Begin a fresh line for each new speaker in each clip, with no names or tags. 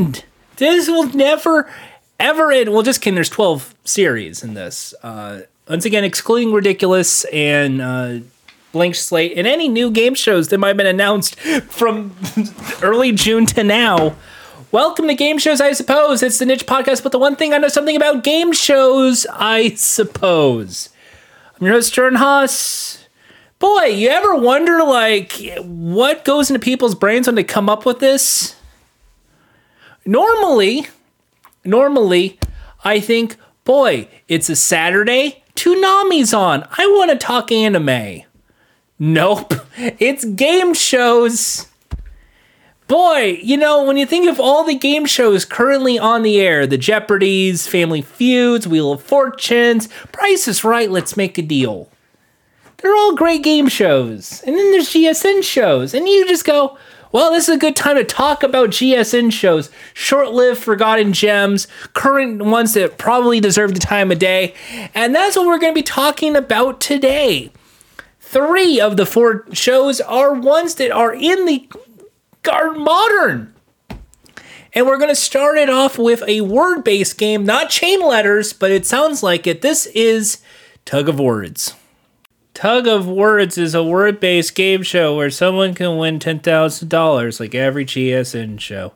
end. This will never, ever end. Well, just kidding. There's 12 series in this. Uh, once again, excluding Ridiculous and uh, Blank Slate and any new game shows that might have been announced from early June to now. Welcome to Game Shows, I suppose. It's the niche podcast, but the one thing I know something about game shows, I suppose. I'm your host, Jordan Haas. Boy, you ever wonder, like, what goes into people's brains when they come up with this? Normally, normally, I think, boy, it's a Saturday, Toonami's on. I want to talk anime. Nope, it's game shows. Boy, you know, when you think of all the game shows currently on the air, the Jeopardies, Family Feuds, Wheel of Fortunes, Price is Right, Let's Make a Deal. They're all great game shows. And then there's GSN shows. And you just go, well, this is a good time to talk about GSN shows. Short lived, forgotten gems, current ones that probably deserve the time of day. And that's what we're going to be talking about today. Three of the four shows are ones that are in the are modern. And we're going to start it off with a word based game, not chain letters, but it sounds like it. This is Tug of Words. Tug of Words is a word based game show where someone can win $10,000 like every GSN show.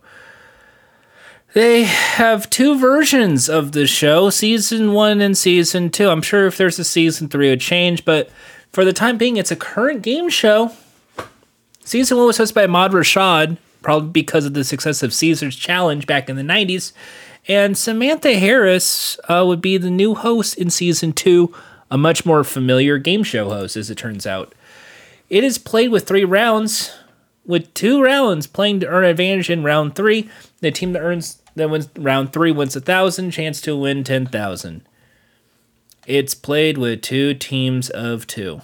They have two versions of the show, season one and season two. I'm sure if there's a season three, it would change, but for the time being, it's a current game show Season one was hosted by Ahmad Rashad, probably because of the success of Caesar's Challenge back in the 90s. And Samantha Harris uh, would be the new host in season two, a much more familiar game show host, as it turns out. It is played with three rounds, with two rounds playing to earn advantage in round three. The team that earns that wins round three wins a thousand, chance to win ten thousand. It's played with two teams of two.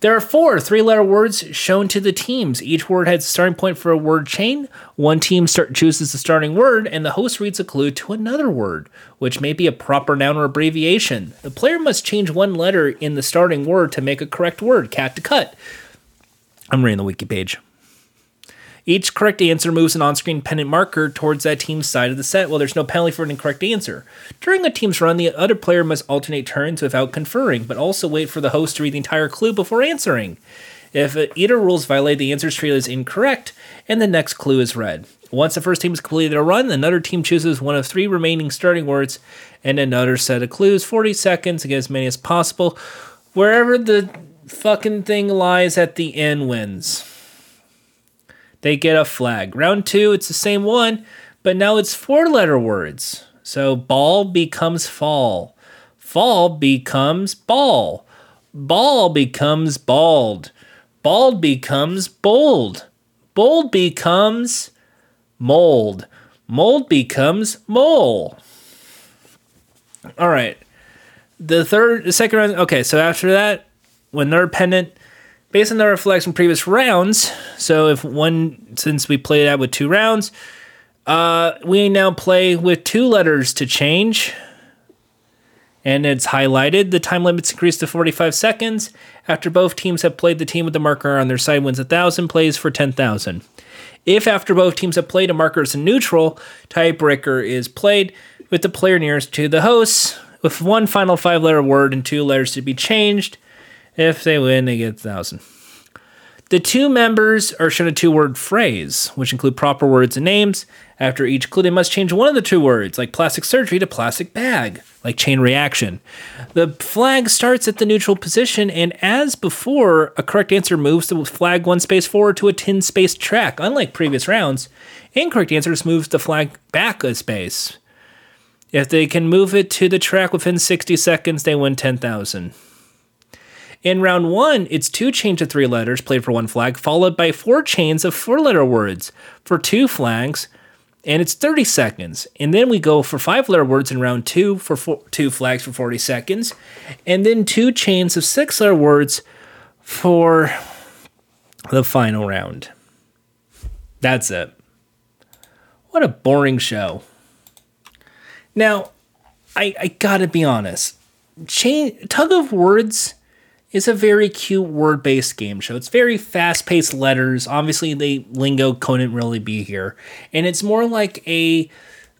There are four three letter words shown to the teams. Each word has a starting point for a word chain. One team start, chooses the starting word, and the host reads a clue to another word, which may be a proper noun or abbreviation. The player must change one letter in the starting word to make a correct word, cat to cut. I'm reading the wiki page. Each correct answer moves an on screen pennant marker towards that team's side of the set while there's no penalty for an incorrect answer. During a team's run, the other player must alternate turns without conferring, but also wait for the host to read the entire clue before answering. If either rules violate, the answer is treated as incorrect, and the next clue is read. Once the first team has completed their run, another team chooses one of three remaining starting words and another set of clues. 40 seconds to get as many as possible. Wherever the fucking thing lies at the end wins they get a flag. Round two, it's the same one, but now it's four letter words. So ball becomes fall. Fall becomes ball. Ball becomes bald. Bald becomes bold. Bold becomes mold. Mold becomes mole. All right. The third, the second round. Okay, so after that, when they're pendant, based on the reflects from previous rounds. So if one, since we played out with two rounds, uh, we now play with two letters to change. And it's highlighted. The time limit's increased to 45 seconds. After both teams have played, the team with the marker on their side wins 1,000, plays for 10,000. If after both teams have played, a marker is neutral, tiebreaker is played with the player nearest to the host, with one final five letter word and two letters to be changed. If they win, they get a thousand. The two members are shown a two word phrase, which include proper words and names. After each clue, they must change one of the two words, like plastic surgery to plastic bag, like chain reaction. The flag starts at the neutral position, and as before, a correct answer moves the flag one space forward to a 10 space track. Unlike previous rounds, incorrect answers moves the flag back a space. If they can move it to the track within 60 seconds, they win 10,000. In round one, it's two chains of three letters played for one flag, followed by four chains of four letter words for two flags, and it's 30 seconds. And then we go for five letter words in round two for four, two flags for 40 seconds, and then two chains of six letter words for the final round. That's it. What a boring show. Now, I, I gotta be honest. Chain tug of words is a very cute word based game show. It's very fast paced letters. Obviously, the lingo couldn't really be here. And it's more like a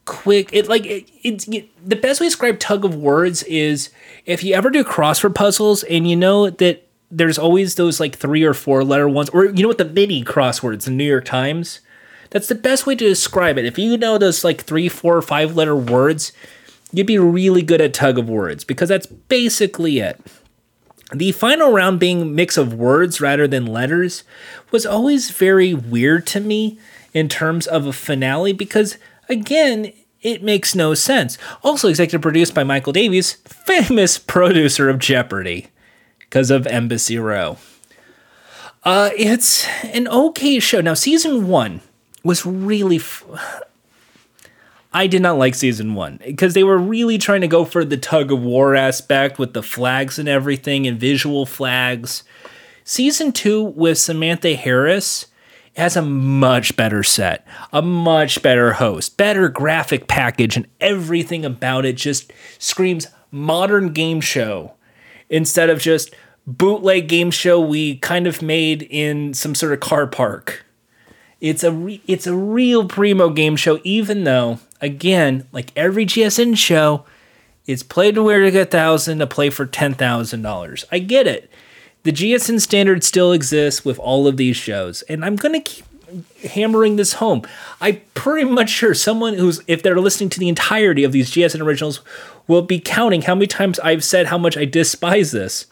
quick it like it, it's it, the best way to describe tug of words is if you ever do crossword puzzles and you know that there's always those like three or four letter ones or you know what the mini crosswords in new york times that's the best way to describe it if you know those like three four or five letter words you'd be really good at tug of words because that's basically it the final round being mix of words rather than letters was always very weird to me in terms of a finale because Again, it makes no sense. Also, executive produced by Michael Davies, famous producer of Jeopardy, because of Embassy Row. Uh, it's an okay show. Now, season one was really. F- I did not like season one because they were really trying to go for the tug of war aspect with the flags and everything and visual flags. Season two with Samantha Harris has a much better set, a much better host, better graphic package, and everything about it just screams modern game show instead of just bootleg game show we kind of made in some sort of car park. It's a re- it's a real primo game show, even though again, like every GSN show, it's play to where to get thousand to play for ten thousand dollars. I get it the GSN standard still exists with all of these shows, and I'm gonna keep hammering this home. I'm pretty much sure someone who's, if they're listening to the entirety of these GSN originals, will be counting how many times I've said how much I despise this.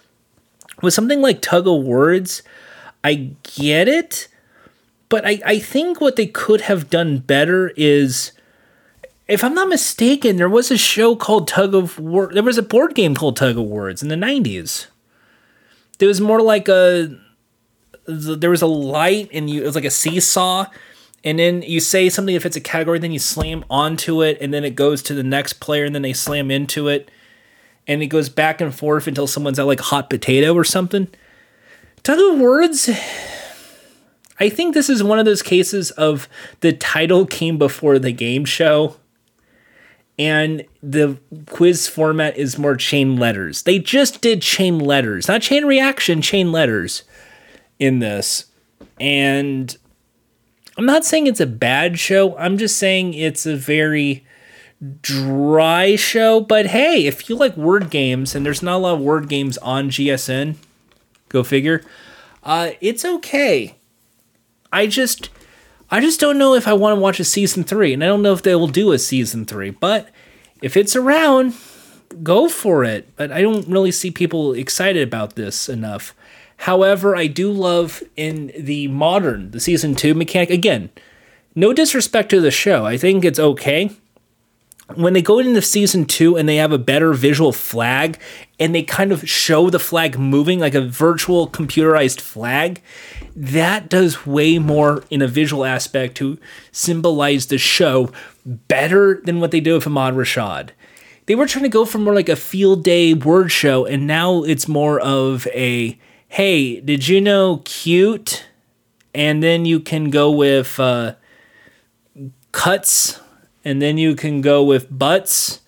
With something like Tug of Words, I get it, but I, I think what they could have done better is if I'm not mistaken, there was a show called Tug of War. There was a board game called Tug of Words in the 90s. There was more like a there was a light and you it was like a seesaw and then you say something if it's a category then you slam onto it and then it goes to the next player and then they slam into it and it goes back and forth until someone's at like hot potato or something tug of words i think this is one of those cases of the title came before the game show and the quiz format is more chain letters. They just did chain letters, not chain reaction, chain letters in this. And I'm not saying it's a bad show, I'm just saying it's a very dry show. But hey, if you like word games, and there's not a lot of word games on GSN, go figure, uh, it's okay. I just I just don't know if I want to watch a season three, and I don't know if they will do a season three. But if it's around, go for it. But I don't really see people excited about this enough. However, I do love in the modern, the season two mechanic. Again, no disrespect to the show. I think it's okay when they go into season two and they have a better visual flag and they kind of show the flag moving like a virtual computerized flag, that does way more in a visual aspect to symbolize the show better than what they do with Ahmad Rashad. They were trying to go for more like a field day word show, and now it's more of a hey, did you know cute? And then you can go with uh, cuts and then you can go with butts.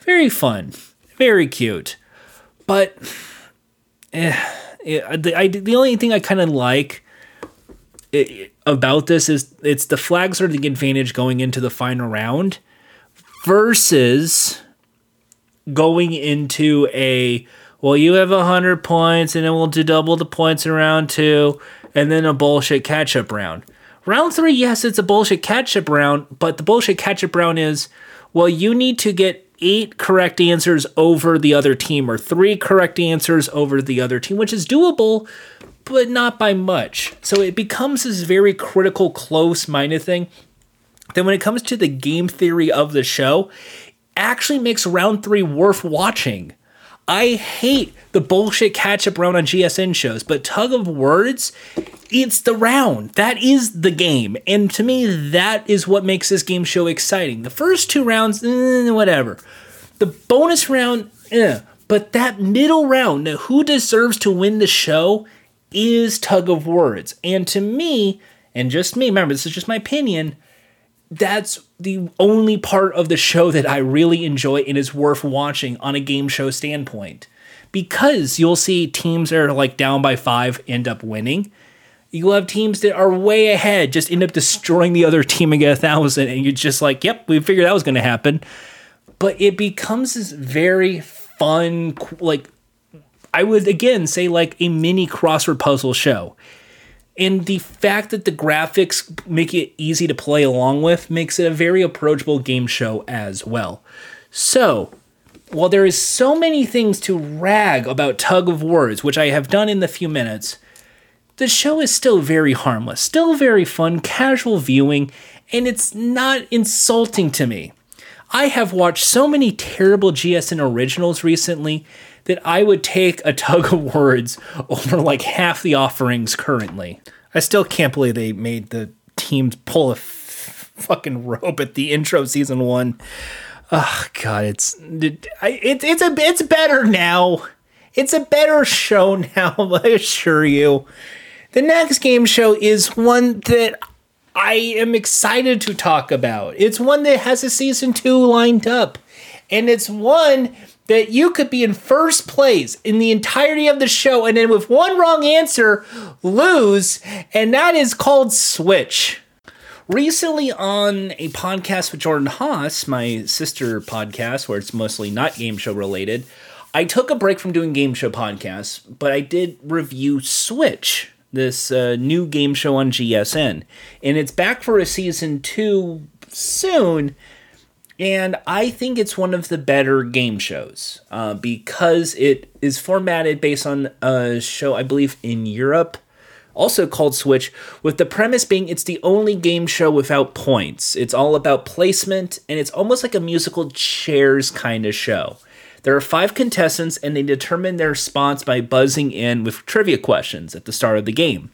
Very fun, very cute, but eh, the I, the only thing I kind of like it, about this is it's the flags are the advantage going into the final round versus going into a well you have a hundred points and then we'll do double the points in round two and then a bullshit catch up round. Round three, yes, it's a bullshit catch up round, but the bullshit catch up round is well, you need to get eight correct answers over the other team or three correct answers over the other team, which is doable, but not by much. So it becomes this very critical, close minded thing. Then when it comes to the game theory of the show, actually makes round three worth watching. I hate the bullshit catch up round on GSN shows, but Tug of Words it's the round. That is the game. And to me, that is what makes this game show exciting. The first two rounds, eh, whatever. The bonus round, eh. But that middle round, who deserves to win the show, is Tug of Words. And to me, and just me, remember, this is just my opinion, that's the only part of the show that I really enjoy and is worth watching on a game show standpoint. because you'll see teams that are like down by five end up winning. You'll have teams that are way ahead just end up destroying the other team and get a thousand, and you're just like, yep, we figured that was going to happen. But it becomes this very fun, like, I would again say, like a mini crossword puzzle show. And the fact that the graphics make it easy to play along with makes it a very approachable game show as well. So, while there is so many things to rag about Tug of Words, which I have done in the few minutes, the show is still very harmless, still very fun, casual viewing, and it's not insulting to me. I have watched so many terrible GSN originals recently that I would take a tug of words over like half the offerings currently. I still can't believe they made the teams pull a f- fucking rope at the intro season one. Oh god, it's it, it, it's a it's better now. It's a better show now, I assure you. The next game show is one that I am excited to talk about. It's one that has a season two lined up. And it's one that you could be in first place in the entirety of the show and then with one wrong answer lose and that is called switch. Recently on a podcast with jordan haas my sister podcast where it's mostly not game show related i took a break from doing game show podcasts but i did review switch this uh, new game show on gsn and it's back for a season two soon and I think it's one of the better game shows uh, because it is formatted based on a show, I believe, in Europe, also called Switch, with the premise being it's the only game show without points. It's all about placement, and it's almost like a musical chairs kind of show. There are five contestants, and they determine their spots by buzzing in with trivia questions at the start of the game.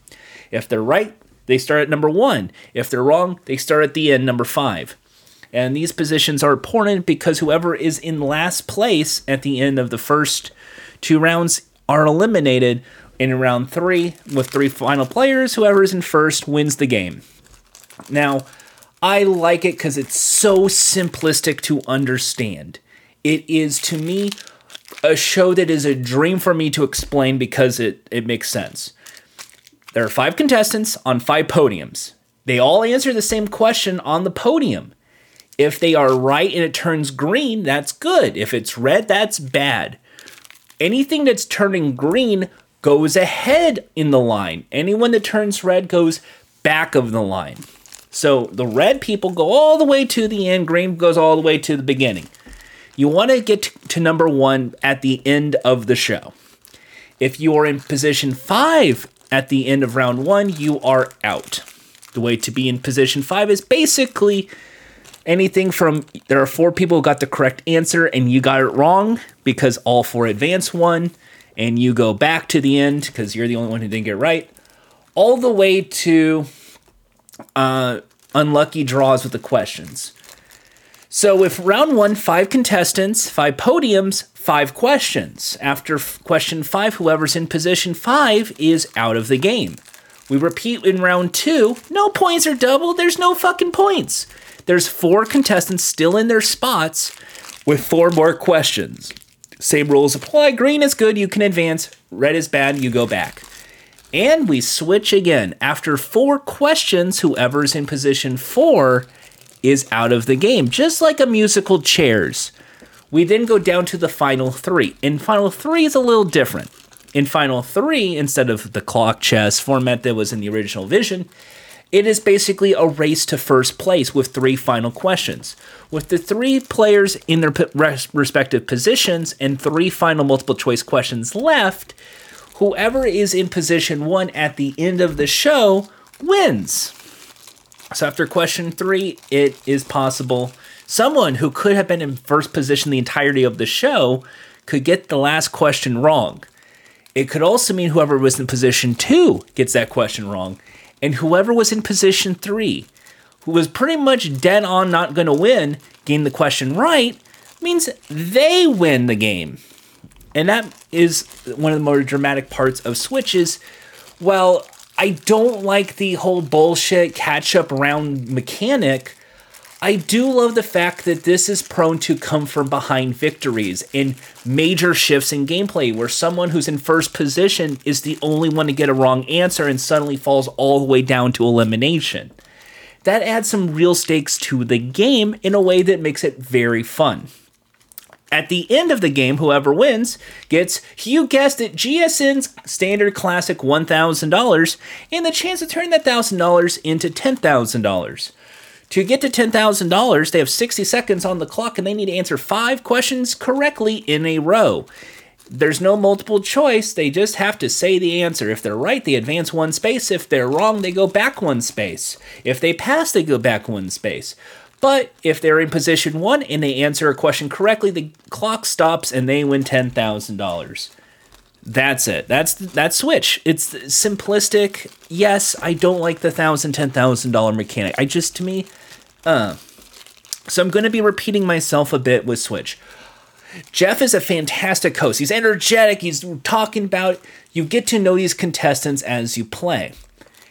If they're right, they start at number one. If they're wrong, they start at the end, number five. And these positions are important because whoever is in last place at the end of the first two rounds are eliminated in round three with three final players. Whoever is in first wins the game. Now, I like it because it's so simplistic to understand. It is, to me, a show that is a dream for me to explain because it, it makes sense. There are five contestants on five podiums. They all answer the same question on the podium. If they are right and it turns green, that's good. If it's red, that's bad. Anything that's turning green goes ahead in the line. Anyone that turns red goes back of the line. So the red people go all the way to the end, green goes all the way to the beginning. You want to get to number one at the end of the show. If you are in position five at the end of round one, you are out. The way to be in position five is basically anything from there are four people who got the correct answer and you got it wrong because all four advance one and you go back to the end because you're the only one who didn't get right. All the way to uh, unlucky draws with the questions. So if round one five contestants five podiums five questions. After f- question five whoever's in position five is out of the game. We repeat in round two no points are doubled. There's no fucking points there's four contestants still in their spots with four more questions. Same rules apply. Green is good, you can advance. Red is bad, you go back. And we switch again. After four questions, whoever's in position four is out of the game, just like a musical chairs. We then go down to the final three. And final three is a little different. In final three, instead of the clock chess format that was in the original vision, it is basically a race to first place with three final questions. With the three players in their respective positions and three final multiple choice questions left, whoever is in position one at the end of the show wins. So after question three, it is possible someone who could have been in first position the entirety of the show could get the last question wrong. It could also mean whoever was in position two gets that question wrong and whoever was in position three, who was pretty much dead on not going to win, getting the question right, means they win the game. And that is one of the more dramatic parts of switches. Well, I don't like the whole bullshit catch up round mechanic. I do love the fact that this is prone to come from behind victories in major shifts in gameplay where someone who's in first position is the only one to get a wrong answer and suddenly falls all the way down to elimination. That adds some real stakes to the game in a way that makes it very fun. At the end of the game, whoever wins gets, you guessed it, GSN's standard classic $1,000 and the chance to turn that $1,000 into $10,000. To get to $10,000, they have 60 seconds on the clock and they need to answer five questions correctly in a row. There's no multiple choice, they just have to say the answer. If they're right, they advance one space. If they're wrong, they go back one space. If they pass, they go back one space. But if they're in position one and they answer a question correctly, the clock stops and they win ten thousand dollars. That's it. That's that switch. It's simplistic. Yes, I don't like the thousand, ten thousand dollar mechanic. I just to me, uh. So I'm going to be repeating myself a bit with Switch. Jeff is a fantastic host. He's energetic. He's talking about. You get to know these contestants as you play.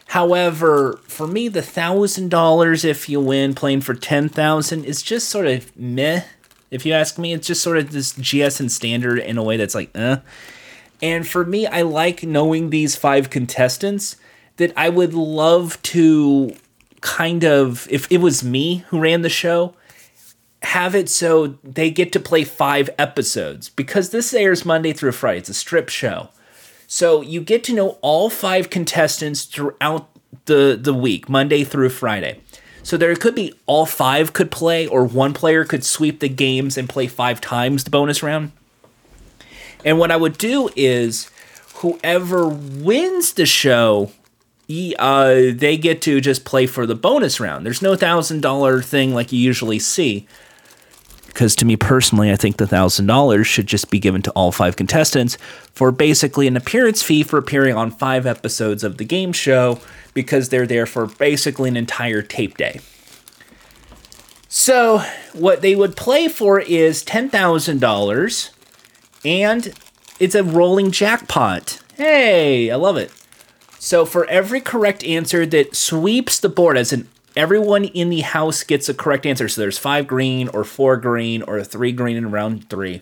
However, for me, the thousand dollars if you win playing for ten thousand is just sort of meh. If you ask me, it's just sort of this GSN standard in a way that's like, uh. And for me, I like knowing these five contestants that I would love to kind of, if it was me who ran the show, have it so they get to play five episodes because this airs Monday through Friday. It's a strip show. So you get to know all five contestants throughout the, the week, Monday through Friday. So there could be all five could play, or one player could sweep the games and play five times the bonus round. And what I would do is whoever wins the show, uh, they get to just play for the bonus round. There's no thousand dollar thing like you usually see. Because to me personally, I think the thousand dollars should just be given to all five contestants for basically an appearance fee for appearing on five episodes of the game show because they're there for basically an entire tape day. So, what they would play for is $10,000 and it's a rolling jackpot. Hey, I love it. So, for every correct answer that sweeps the board, as in everyone in the house gets a correct answer. So, there's five green, or four green, or three green in round three.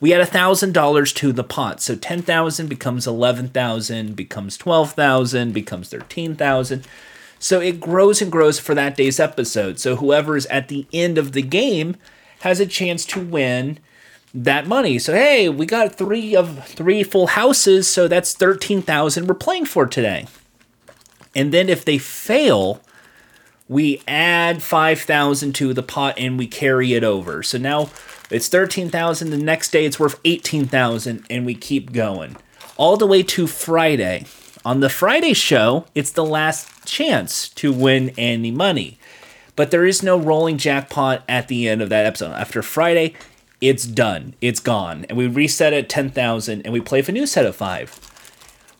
We add a thousand dollars to the pot, so ten thousand becomes eleven thousand, becomes twelve thousand, becomes thirteen thousand. So it grows and grows for that day's episode. So whoever is at the end of the game has a chance to win that money. So hey, we got three of three full houses, so that's thirteen thousand we're playing for today. And then if they fail, we add five thousand to the pot and we carry it over. So now it's 13,000. The next day it's worth 18,000 and we keep going. All the way to Friday. On the Friday show, it's the last chance to win any money. But there is no rolling jackpot at the end of that episode. After Friday, it's done. It's gone. And we reset at 10,000 and we play for a new set of 5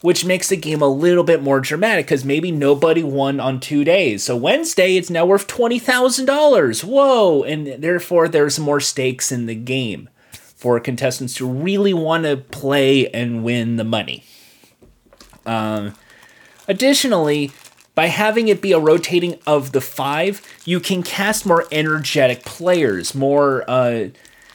which makes the game a little bit more dramatic because maybe nobody won on two days. So Wednesday, it's now worth $20,000. Whoa! And therefore, there's more stakes in the game for contestants to really want to play and win the money. Um, additionally, by having it be a rotating of the five, you can cast more energetic players, more. Uh,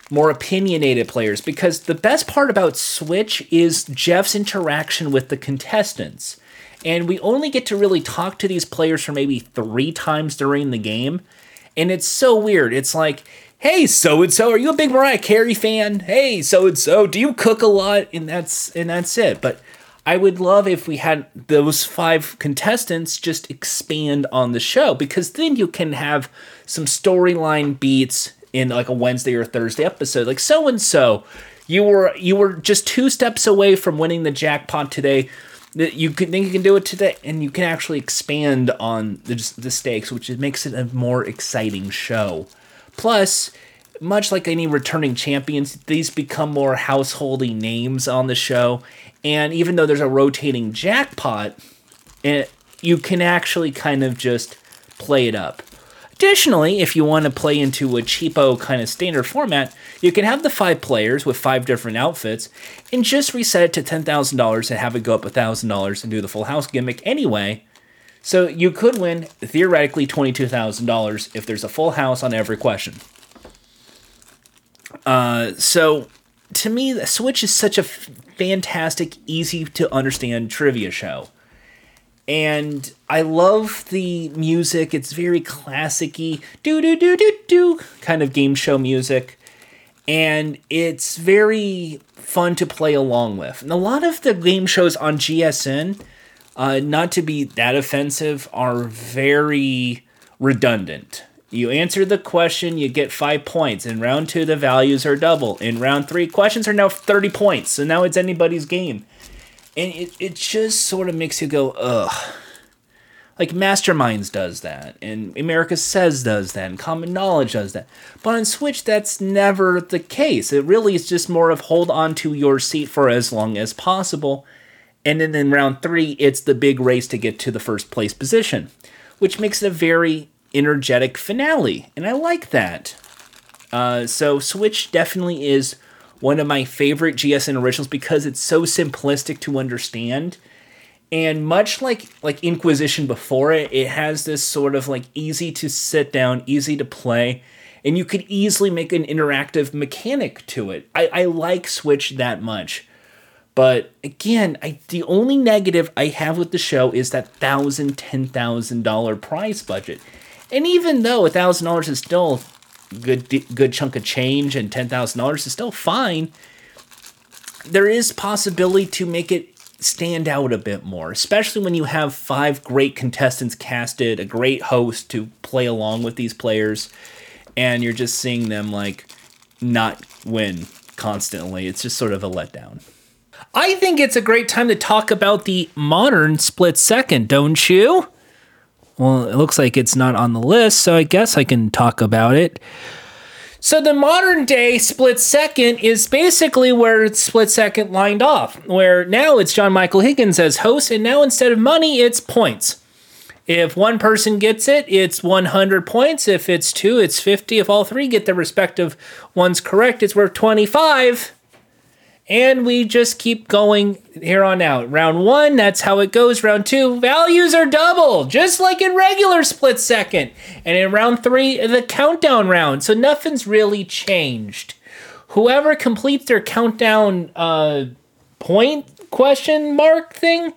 more opinionated players because the best part about Switch is Jeff's interaction with the contestants. And we only get to really talk to these players for maybe three times during the game. And it's so weird. It's like, hey, so and so, are you a big Mariah Carey fan? Hey, so and so, do you cook a lot? And that's and that's it. But I would love if we had those five contestants just expand on the show because then you can have some storyline beats in like a Wednesday or Thursday episode. Like so and so, you were you were just two steps away from winning the jackpot today. You can think you can do it today, and you can actually expand on the the stakes, which makes it a more exciting show. Plus, much like any returning champions, these become more householdy names on the show. And even though there's a rotating jackpot, it, eh, you can actually kind of just play it up. Additionally, if you want to play into a cheapo kind of standard format, you can have the five players with five different outfits and just reset it to $10,000 and have it go up $1,000 and do the full house gimmick anyway. So you could win theoretically $22,000 if there's a full house on every question. Uh, so to me, the Switch is such a fantastic, easy to understand trivia show. And I love the music. It's very classicy, do do do do do kind of game show music. And it's very fun to play along with. And a lot of the game shows on GSN uh, not to be that offensive, are very redundant. You answer the question, you get five points. In round two, the values are double. In round three, questions are now 30 points. So now it's anybody's game. And it, it just sort of makes you go, ugh. Like Masterminds does that, and America Says does that, and Common Knowledge does that. But on Switch, that's never the case. It really is just more of hold on to your seat for as long as possible and then in round three, it's the big race to get to the first place position, which makes it a very energetic finale. And I like that. Uh, so Switch definitely is one of my favorite GSN originals because it's so simplistic to understand. And much like like Inquizition before it, it has this sort of like easy to sit down, easy to play, and you could easily make an interactive mechanic to it. I, I like Switch that much. But again, I, the only negative I have with the show is that thousand, ten thousand dollar price budget. And even though a thousand dollars is still good, good chunk of change, and ten thousand dollars is still fine, there is possibility to make it stand out a bit more, especially when you have five great contestants casted, a great host to play along with these players, and you're just seeing them like not win constantly. It's just sort of a letdown. I think it's a great time to talk about the modern split second, don't you? Well, it looks like it's not on the list, so I guess I can talk about it. So the modern day split second is basically where split second lined off, where now it's John Michael Higgins as host, and now instead of money, it's points. If one person gets it, it's 100 points. If it's two, it's 50. If all three get the respective ones correct, it's worth 25. And we just keep going here on out. Round one, that's how it goes. Round two, values are double, just like in regular split second. And in round three, the countdown round. So nothing's really changed. Whoever completes their countdown uh, point question mark thing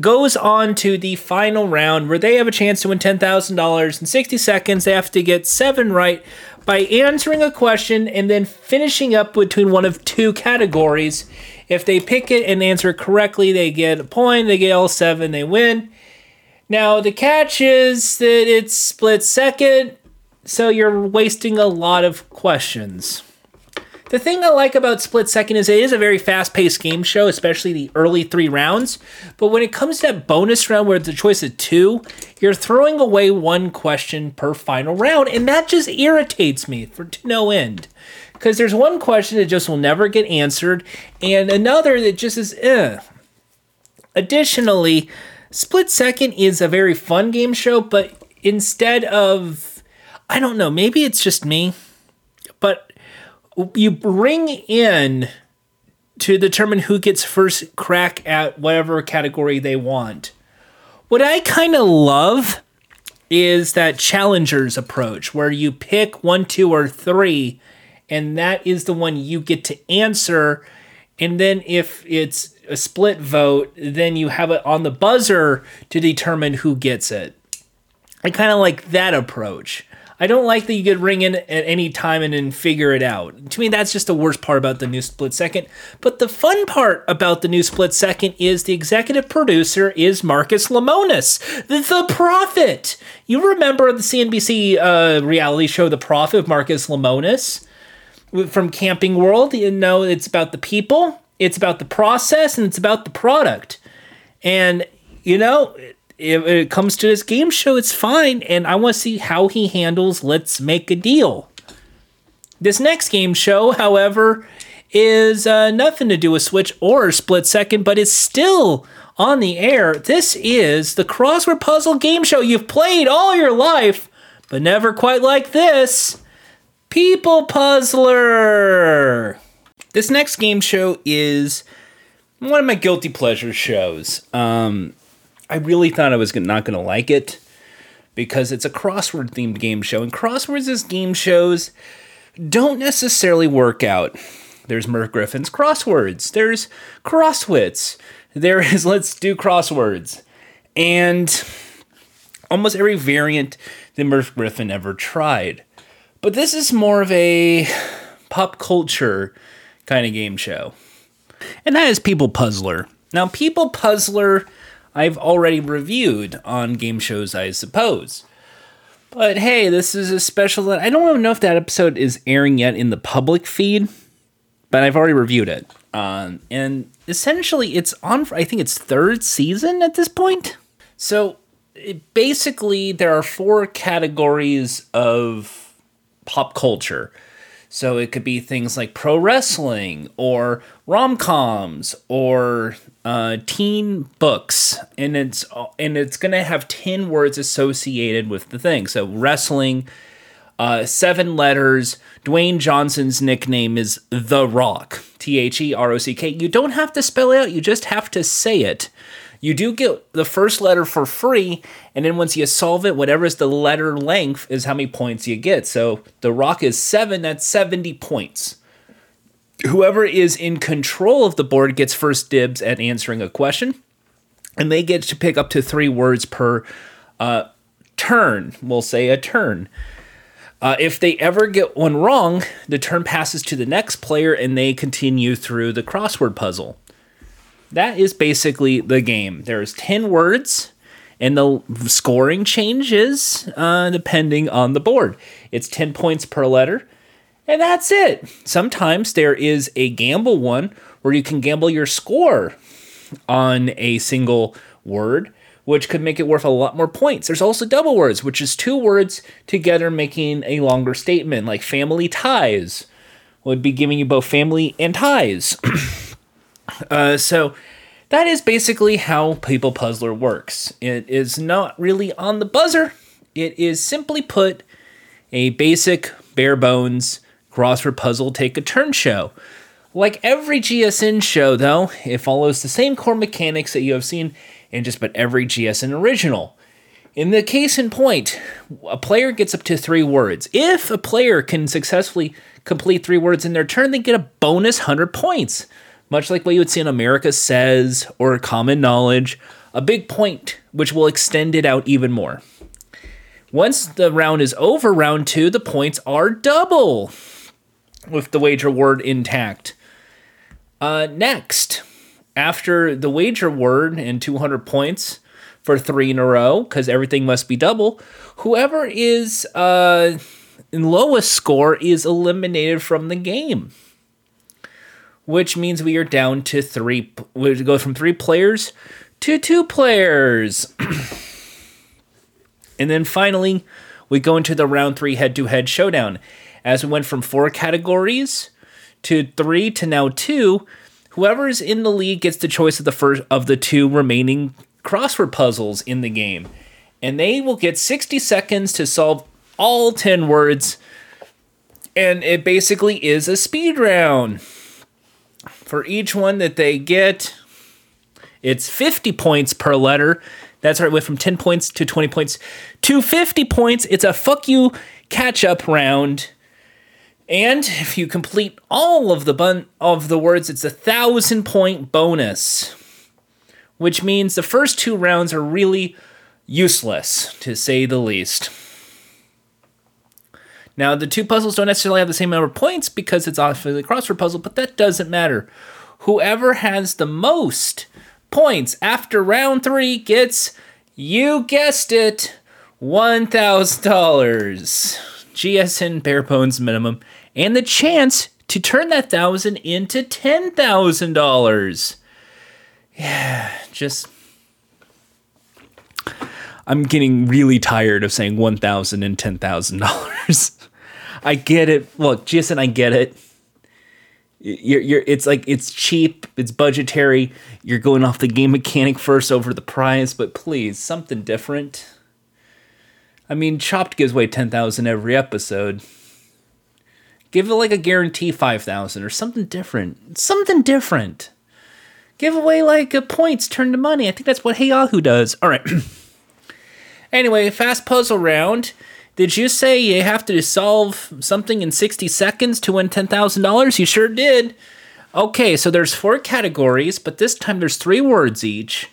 goes on to the final round where they have a chance to win $10,000 in 60 seconds. They have to get seven right by answering a question and then finishing up between one of two categories. If they pick it and answer correctly, they get a point. They get all seven, they win. Now, the catch is that it's split second, so you're wasting a lot of questions. The thing I like about Split Second is it is a very fast paced game show, especially the early three rounds. But when it comes to that bonus round where it's a choice of two, you're throwing away one question per final round, and that just irritates me for to no end. Because there's one question that just will never get answered, and another that just is eh. Additionally, Split Second is a very fun game show, but instead of, I don't know, maybe it's just me, you bring in to determine who gets first crack at whatever category they want. What I kind of love is that challengers approach where you pick one, two, or three, and that is the one you get to answer. And then if it's a split vote, then you have it on the buzzer to determine who gets it. I kind of like that approach. I don't like that you could ring in at any time and then figure it out. To me, that's just the worst part about the new split second. But the fun part about the new split second is the executive producer is Marcus Lemonis, the, Profit. You remember the CNBC uh, reality show, The Profit, of Marcus Lemonis from Camping World. You know, it's about the people, it's about the process, and it's about the product. And, you know, if it comes to this game show, it's fine, and I want to see how he handles Let's Make a Deal. This next game show, however, is uh, nothing to do with Switch or Split Second, but it's still on the air. This is the crossword puzzle game show you've played all your life, but never quite like this People Puzzler. This next game show is one of my guilty pleasure shows. Um, I really thought I was not going to like it because it's a crossword themed game show, and crosswords as game shows don't necessarily work out. There's Merv Griffin's crosswords, there's crosswits, there is let's do crosswords, and almost every variant that Merv Griffin ever tried. But this is more of a pop culture kind of game show. And that is People Puzzler. Now, People Puzzler, I've already reviewed on game shows, I suppose. But hey, this is a special. I don't even know if that episode is airing yet in the public feed, but I've already reviewed it. Um, and essentially, it's on. I think it's third season at this point. So it, basically, there are four categories of pop culture. So it could be things like pro wrestling or rom coms or uh, teen books, and it's and it's gonna have ten words associated with the thing. So wrestling, uh, seven letters. Dwayne Johnson's nickname is The Rock. T H E R O C K. You don't have to spell it out. You just have to say it. You do get the first letter for free, and then once you solve it, whatever is the letter length is how many points you get. So the rock is seven, that's 70 points. Whoever is in control of the board gets first dibs at answering a question, and they get to pick up to three words per uh, turn. We'll say a turn. Uh, if they ever get one wrong, the turn passes to the next player and they continue through the crossword puzzle that is basically the game. There's 10 words, and the scoring changes uh, depending on the board. It's 10 points per letter, and that's it. Sometimes there is a gamble one where you can gamble your score on a single word, which could make it worth a lot more points. There's also double words, which is two words together making a longer statement, like family ties would be giving you both family and ties. Uh, so that is basically how People Puzzler works. It is not really on the buzzer. It is simply put a basic, bare bones crossword puzzle take a turn show. Like every GSN show, though, it follows the same core mechanics that you have seen in just about every GSN original. In the case in point, a player gets up to three words. If a player can successfully complete three words in their turn, they get a bonus 100 points much like what you would see in America Says or Common Knowledge, a big point which will extend it out even more. Once the round is over, round two, the points are double with the wager word intact. Uh, next, after the wager word and 200 points for three in a row, because everything must be double, whoever is uh, in lowest score is eliminated from the game which means we are down to three. We go from three players to two players. and then finally, we go into the round three head to head showdown. As we went from four categories to three to now two, whoever is in the lead gets the choice of the first of the two remaining crossword puzzles in the game. And they will get 60 seconds to solve all 10 words. And it basically is a speed round for each one that they get, it's 50 points per letter. That's right, went from 10 points to 20 points to 50 points. It's a fuck you catch up round. And if you complete all of the bun- of the words, it's a thousand point bonus, which means the first two rounds are really useless, to say the least. Now, the two puzzles don't necessarily have the same number of points because it's obviously the crossword puzzle, but that doesn't matter. Whoever has the most points after round three gets, you guessed it, $1,000. GSN bare bones minimum, and the chance to turn that thousand into $10,000. Yeah, just. I'm getting really tired of saying one thousand and ten thousand dollars. I get it. Look, Jason, I get it. You're, you're, it's like it's cheap, it's budgetary. You're going off the game mechanic first over the prize, but please, something different. I mean, Chopped gives away ten thousand every episode. Give it like a guarantee five thousand or something different. Something different. Give away like uh, points, turn to money. I think that's what Hey Yahoo does. All right. anyway, fast puzzle round. Did you say you have to solve something in 60 seconds to win $10,000? You sure did. Okay, so there's four categories, but this time there's three words each,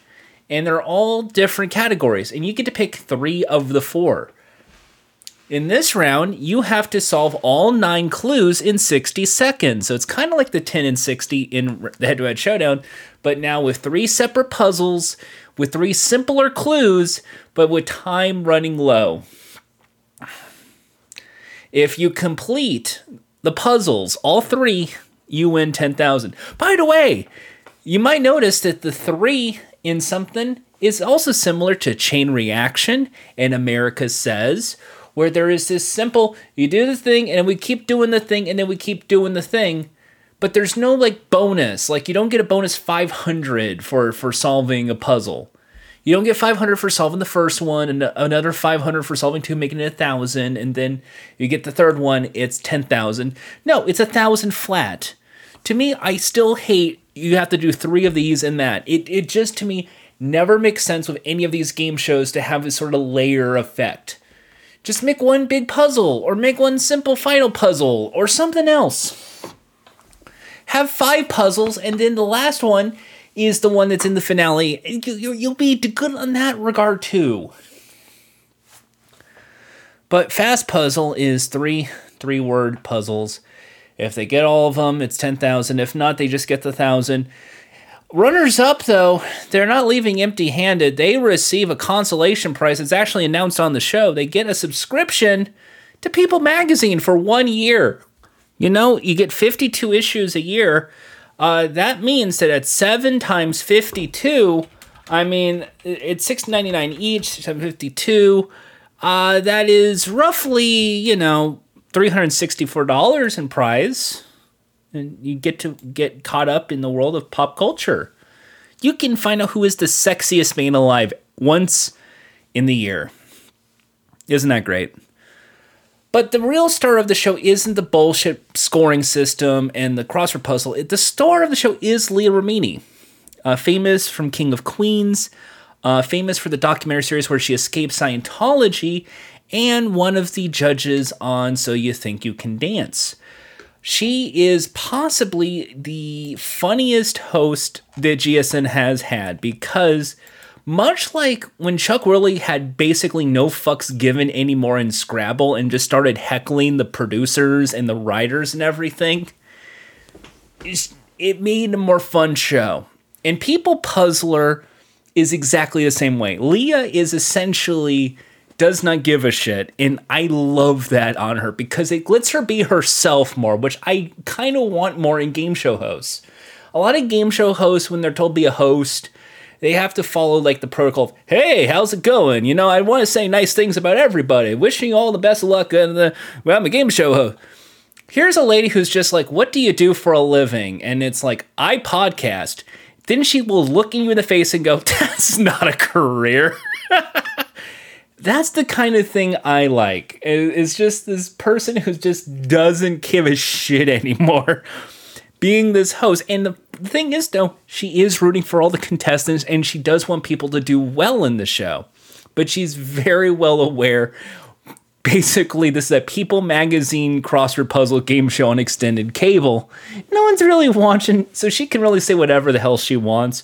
and they're all different categories, and you get to pick three of the four. In this round, you have to solve all nine clues in 60 seconds. So it's kind of like the 10 and 60 in the head to head showdown, but now with three separate puzzles, with three simpler clues, but with time running low. If you complete the puzzles, all three, you win 10,000. By the way, you might notice that the three in something is also similar to chain reaction and America Says, where there is this simple you do the thing and we keep doing the thing and then we keep doing the thing. But there's no like bonus. Like you don't get a bonus 500 for for solving a puzzle. You don't get 500 for solving the first one and another 500 for solving two making it a thousand and then you get the third one it's 10000 no it's a thousand flat. To me i still hate you have to do three of these and that it, it just to me never makes sense with any of these game shows to have this sort of layer effect just make one big puzzle or make one simple final puzzle or something else. Have five puzzles and then the last one is the one that's in the finale. And you'll be good on that regard too. But fast puzzle is three three word puzzles. If they get all of them, it's 10,000. If not, they just get the 1,000. Runners up, though, they're not leaving empty handed. They receive a consolation prize. It's actually announced on the show. They get a subscription to People Magazine for one year. You know, you get 52 issues a year. Uh, that means that at seven times 52, I mean, it's six ninety nine each, 752. Uh, that is roughly, you know, $364 in prize and you get to get caught up in the world of pop culture. You can find out who is the sexiest man alive once in the year. Isn't that great? But the real star of the show isn't the bullshit scoring system and the crossword puzzle. The star of the show is Leah Remini, uh, famous from King of Queens, uh, famous for the documentary series where she escaped Scientology, and one of the judges on So You Think You Can Dance. She is possibly the funniest host that GSN has had because much like when Chuck Woolery had basically no fucks given anymore in Scrabble and just started heckling the producers and the writers and everything, it made a more fun show. And People Puzzler is exactly the same way. Leah is essentially does not give a shit. And I love that on her because it lets her be herself more, which I kind of want more in game show hosts. A lot of game show hosts, when they're told to be a host, they have to follow like the protocol of, hey, how's it going? You know, I want to say nice things about everybody, wishing you all the best of luck. And the, well, I'm a game show host. Here's a lady who's just like, what do you do for a living? And it's like, I podcast. Then she will look you in the face and go, that's not a career. that's the kind of thing I like. It's just this person who just doesn't give a shit anymore being this host. And the thing is, though, she is rooting for all the contestants and she does want people to do well in the show. But she's very well aware. Basically, this is a People Magazine crossword puzzle game show on extended cable. No one's really watching, so she can really say whatever the hell she wants.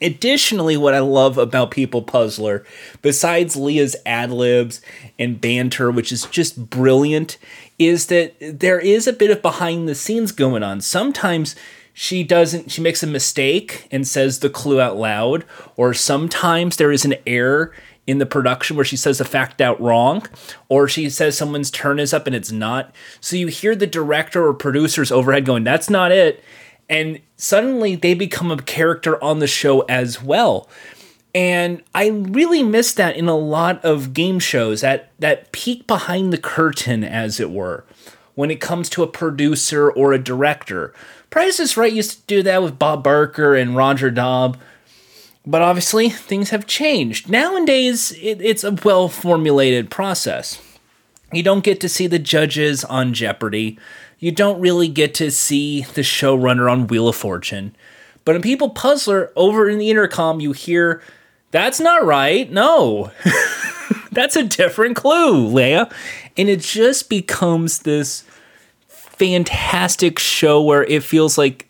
Additionally, what I love about People Puzzler, besides Leah's ad libs and banter, which is just brilliant, is that there is a bit of behind the scenes going on. Sometimes she doesn't, she makes a mistake and says the clue out loud, or sometimes there is an error in the production where she says a fact out wrong, or she says someone's turn is up and it's not. So you hear the director or producers overhead going, That's not it and suddenly they become a character on the show as well. And I really miss that in a lot of game shows, that that peek behind the curtain, as it were, when it comes to a producer or a director. Price is Right used to do that with Bob Barker and Roger Daub. But obviously, things have changed. Nowadays, it, it's a well formulated process. You don't get to see the judges on Jeopardy you don't really get to see the showrunner on Wheel of Fortune. But in People Puzzler, over in the intercom, you hear, "That's not right. No, that's a different clue, Leah," and it just becomes this fantastic show where it feels like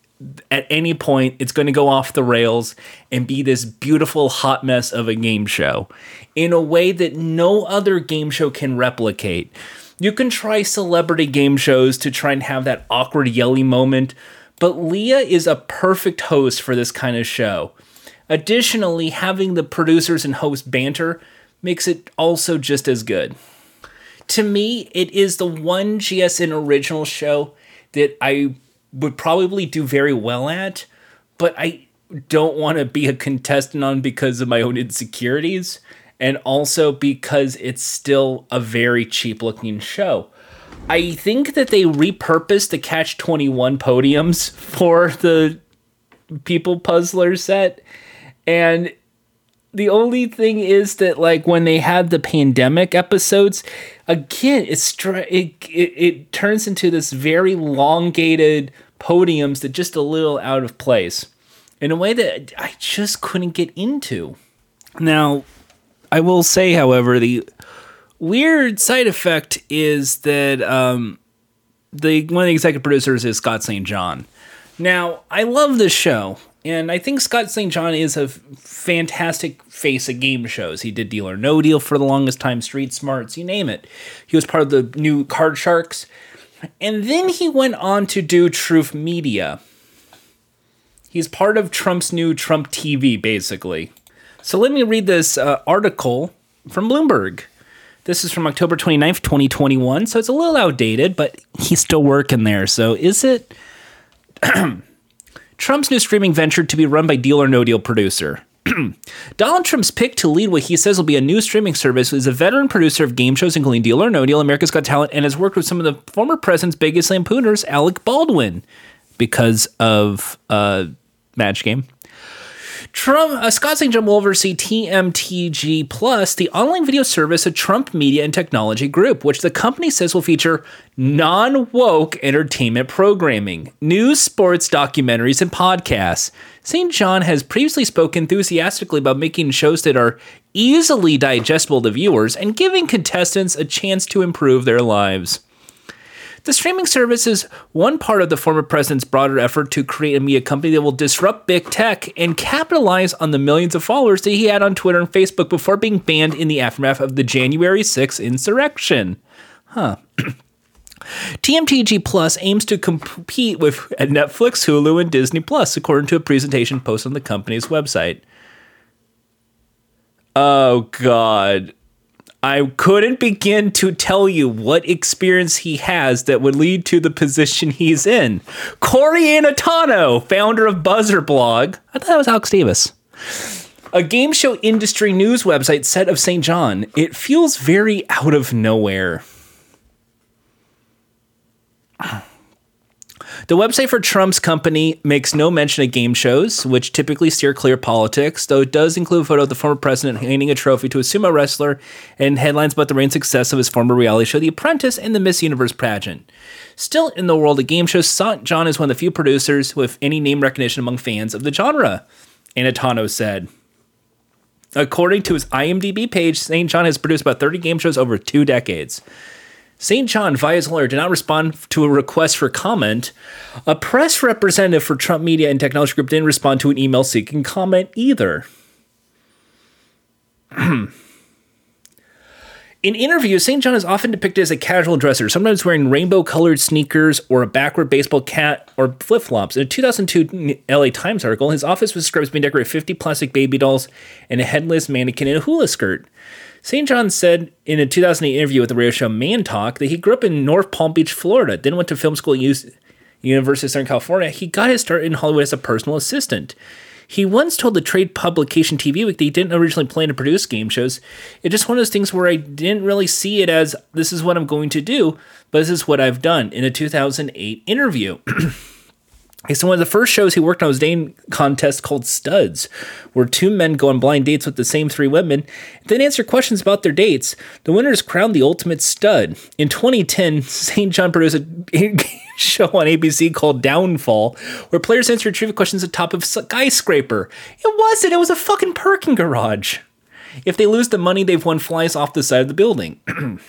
at any point it's going to go off the rails and be this beautiful hot mess of a game show in a way that no other game show can replicate. You can try celebrity game shows to try and have that awkward yelly moment, but Leah is a perfect host for this kind of show. Additionally, having the producers and host banter makes it also just as good. To me, it is the one GSN original show that I would probably do very well at, but I don't want to be a contestant on because of my own insecurities and also because it's still a very cheap looking show. I think that they repurposed the Catch 21 podiums for the People Puzzler set. And the only thing is that, like, when they had the pandemic episodes, again, it's it, it, it turns into this very elongated podiums that just a little out of place in a way that I just couldn't get into. Now, I will say, however, the weird side effect is that um, the one of the executive producers is Scott St. John. Now, I love this show, and I think Scott St. John is a fantastic face of game shows. He did Deal or No Deal for the longest time, Street Smarts, you name it. He was part of the new Card Sharks. And then he went on to do Truth Media. He's part of Trump's new Trump TV, basically. So let me read this uh, article from Bloomberg. This is from October 29th, 2021. So it's a little outdated, but he's still working there. So is it Trump's new streaming venture to be run by Deal or No Deal producer? Donald Trump's pick to lead what he says will be a new streaming service is a veteran producer of game shows, including Deal or No Deal, America's Got Talent, and has worked with some of the former president's biggest lampooners, Alec Baldwin, because of uh, Match Game. Trump, uh, Scott St. John will oversee TMTG Plus, the online video service of Trump Media and Technology Group, which the company says will feature non woke entertainment programming, news, sports, documentaries, and podcasts. St. John has previously spoken enthusiastically about making shows that are easily digestible to viewers and giving contestants a chance to improve their lives. The streaming service is one part of the former president's broader effort to create a media company that will disrupt big tech and capitalize on the millions of followers that he had on Twitter and Facebook before being banned in the aftermath of the January 6th insurrection. Huh. TMTG Plus aims to compete with Netflix, Hulu, and Disney Plus, according to a presentation posted on the company's website. Oh, God. I couldn't begin to tell you what experience he has that would lead to the position he's in. Corey Anatano, founder of Buzzer Blog. I thought that was Alex Davis. A game show industry news website said of St. John, it feels very out of nowhere. The website for Trump's company makes no mention of game shows, which typically steer clear politics, though it does include a photo of the former president handing a trophy to a sumo wrestler and headlines about the reign success of his former reality show, The Apprentice, and the Miss Universe pageant. Still in the world of game shows, St. John is one of the few producers with any name recognition among fans of the genre, Anatano said. According to his IMDb page, St. John has produced about 30 game shows over two decades. St. John, via his lawyer, did not respond to a request for comment. A press representative for Trump Media and Technology Group didn't respond to an email seeking comment either. In interviews, St. John is often depicted as a casual dresser, sometimes wearing rainbow colored sneakers or a backward baseball cap or flip flops. In a 2002 LA Times article, his office was described as being decorated with 50 plastic baby dolls and a headless mannequin in a hula skirt. St. John said in a 2008 interview with the radio show Man Talk that he grew up in North Palm Beach, Florida, then went to film school at University of Southern California. He got his start in Hollywood as a personal assistant. He once told the trade publication TV Week that he didn't originally plan to produce game shows. It's just one of those things where I didn't really see it as this is what I'm going to do, but this is what I've done in a 2008 interview. So one of the first shows he worked on was a dating contest called Studs, where two men go on blind dates with the same three women, then answer questions about their dates. The winner is crowned the ultimate stud. In 2010, St. John produced a show on ABC called Downfall, where players answer trivia questions atop of skyscraper. It wasn't. It was a fucking parking garage. If they lose the money, they've won flies off the side of the building.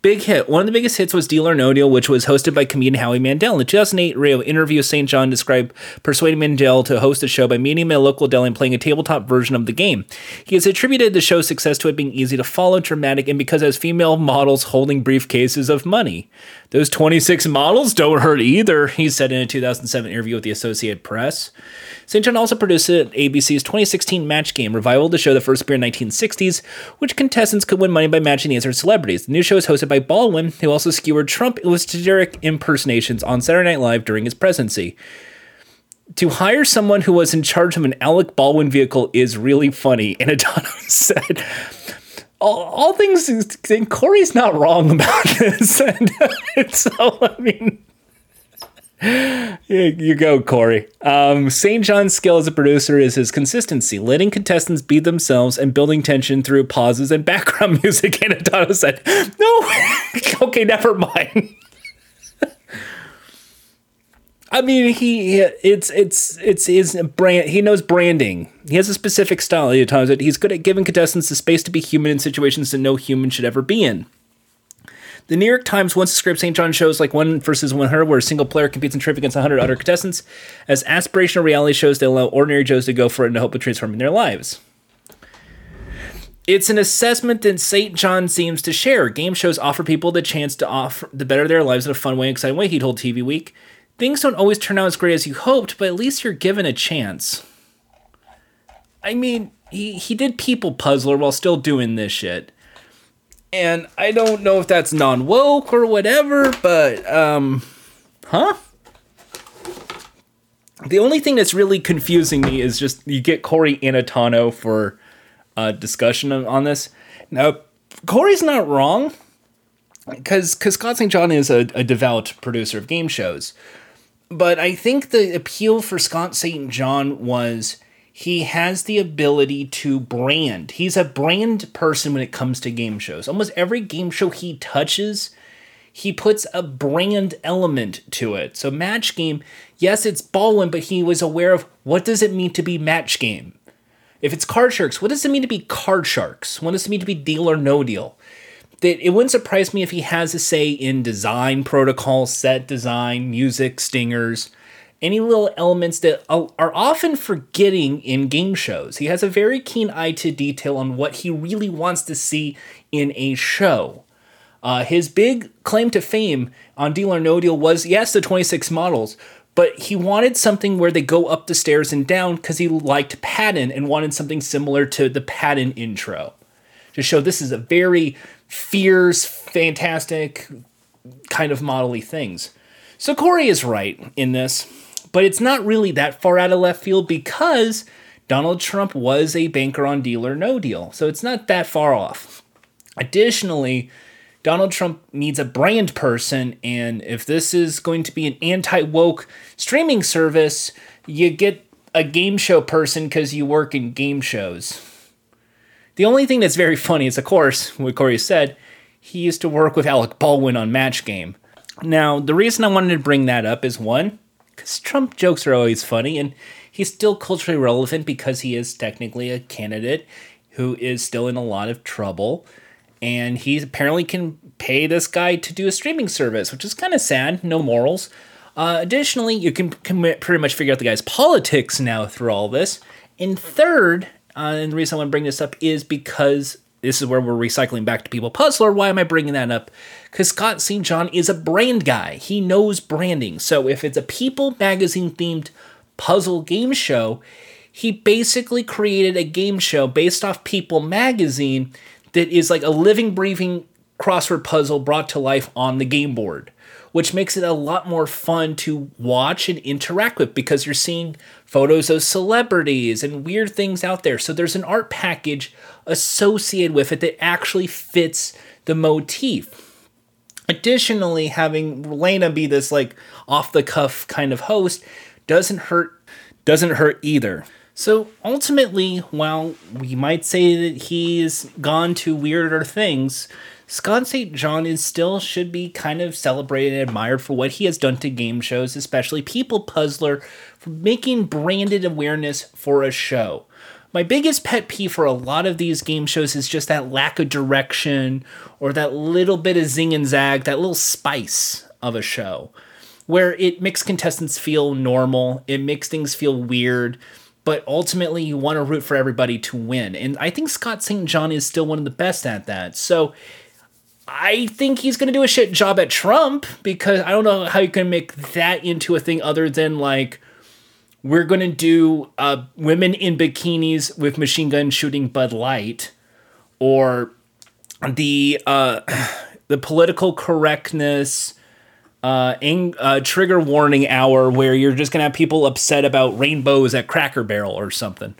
Big hit. One of the biggest hits was Deal or No Deal, which was hosted by comedian Howie Mandel. In the 2008 radio interview, St. John described persuading Mandel to host the show by meeting him at a local deli and playing a tabletop version of the game. He has attributed the show's success to it being easy to follow, dramatic, and because it has female models holding briefcases of money. Those 26 models don't hurt either, he said in a 2007 interview with the Associated Press. St. John also produced ABC's 2016 Match Game, revival the show the first appeared in 1960s, which contestants could win money by matching the answer of celebrities. The new show is hosted by Baldwin, who also skewered Trump illustrative impersonations on Saturday Night Live during his presidency. To hire someone who was in charge of an Alec Baldwin vehicle is really funny, Anatono said all, all things and Corey's not wrong about this. and so I mean you go, Corey. Um, St. John's skill as a producer is his consistency, letting contestants be themselves and building tension through pauses and background music. And Adano said, "No, okay, never mind." I mean, he it's it's it's his brand. He knows branding. He has a specific style. At times, he's good at giving contestants the space to be human in situations that no human should ever be in. The New York Times once described St. John shows like One versus 100, where a single player competes in trivia against 100 other contestants, as aspirational reality shows that allow ordinary Joes to go for it in the hope of transforming their lives. It's an assessment that St. John seems to share. Game shows offer people the chance to offer to better their lives in a fun way, exciting way. He told TV Week, "Things don't always turn out as great as you hoped, but at least you're given a chance." I mean, he he did People Puzzler while still doing this shit and I don't know if that's non woke or whatever, but um, huh? The only thing that's really confusing me is just you get Corey Anatano for a discussion on this. Now, Corey's not wrong because because Scott St. John is a, a devout producer of game shows, but I think the appeal for Scott St. John was he has the ability to brand. He's a brand person when it comes to game shows. Almost every game show he touches, he puts a brand element to it. So match game, yes, it's Baldwin, but he was aware of what does it mean to be match game. If it's card sharks, what does it mean to be card sharks? What does it mean to be deal or no deal? That it wouldn't surprise me if he has a say in design protocol, set design, music, stingers any little elements that are often forgetting in game shows. He has a very keen eye to detail on what he really wants to see in a show. Uh, his big claim to fame on Deal or No Deal was yes, the 26 models, but he wanted something where they go up the stairs and down because he liked Patton and wanted something similar to the Patton intro to show this is a very fierce, fantastic kind of modelly things. So Corey is right in this but it's not really that far out of left field because Donald Trump was a banker on Deal or No Deal. So it's not that far off. Additionally, Donald Trump needs a brand person, and if this is going to be an anti woke streaming service, you get a game show person because you work in game shows. The only thing that's very funny is, of course, what Corey said, he used to work with Alec Baldwin on Match Game. Now, the reason I wanted to bring that up is one, because Trump jokes are always funny, and he's still culturally relevant because he is technically a candidate who is still in a lot of trouble. And he apparently can pay this guy to do a streaming service, which is kind of sad. No morals. Uh, additionally, you can, can pretty much figure out the guy's politics now through all this. And third, uh, and the reason I want to bring this up is because this is where we're recycling back to People Puzzler. Why am I bringing that up? Because Scott St. John is a brand guy. He knows branding. So if it's a People magazine themed puzzle game show, he basically created a game show based off People magazine that is like a living, breathing crossword puzzle brought to life on the game board which makes it a lot more fun to watch and interact with because you're seeing photos of celebrities and weird things out there. So there's an art package associated with it that actually fits the motif. Additionally, having Lena be this like off the cuff kind of host doesn't hurt doesn't hurt either. So ultimately, while we might say that he's gone to weirder things, Scott St. John is still should be kind of celebrated and admired for what he has done to game shows, especially People Puzzler, for making branded awareness for a show. My biggest pet peeve for a lot of these game shows is just that lack of direction or that little bit of zing and zag, that little spice of a show where it makes contestants feel normal, it makes things feel weird, but ultimately you want to root for everybody to win. And I think Scott St. John is still one of the best at that. So I think he's going to do a shit job at Trump because I don't know how you can make that into a thing other than like we're going to do uh, women in bikinis with machine guns shooting Bud Light or the uh, the political correctness uh, uh, trigger warning hour where you're just going to have people upset about rainbows at Cracker Barrel or something.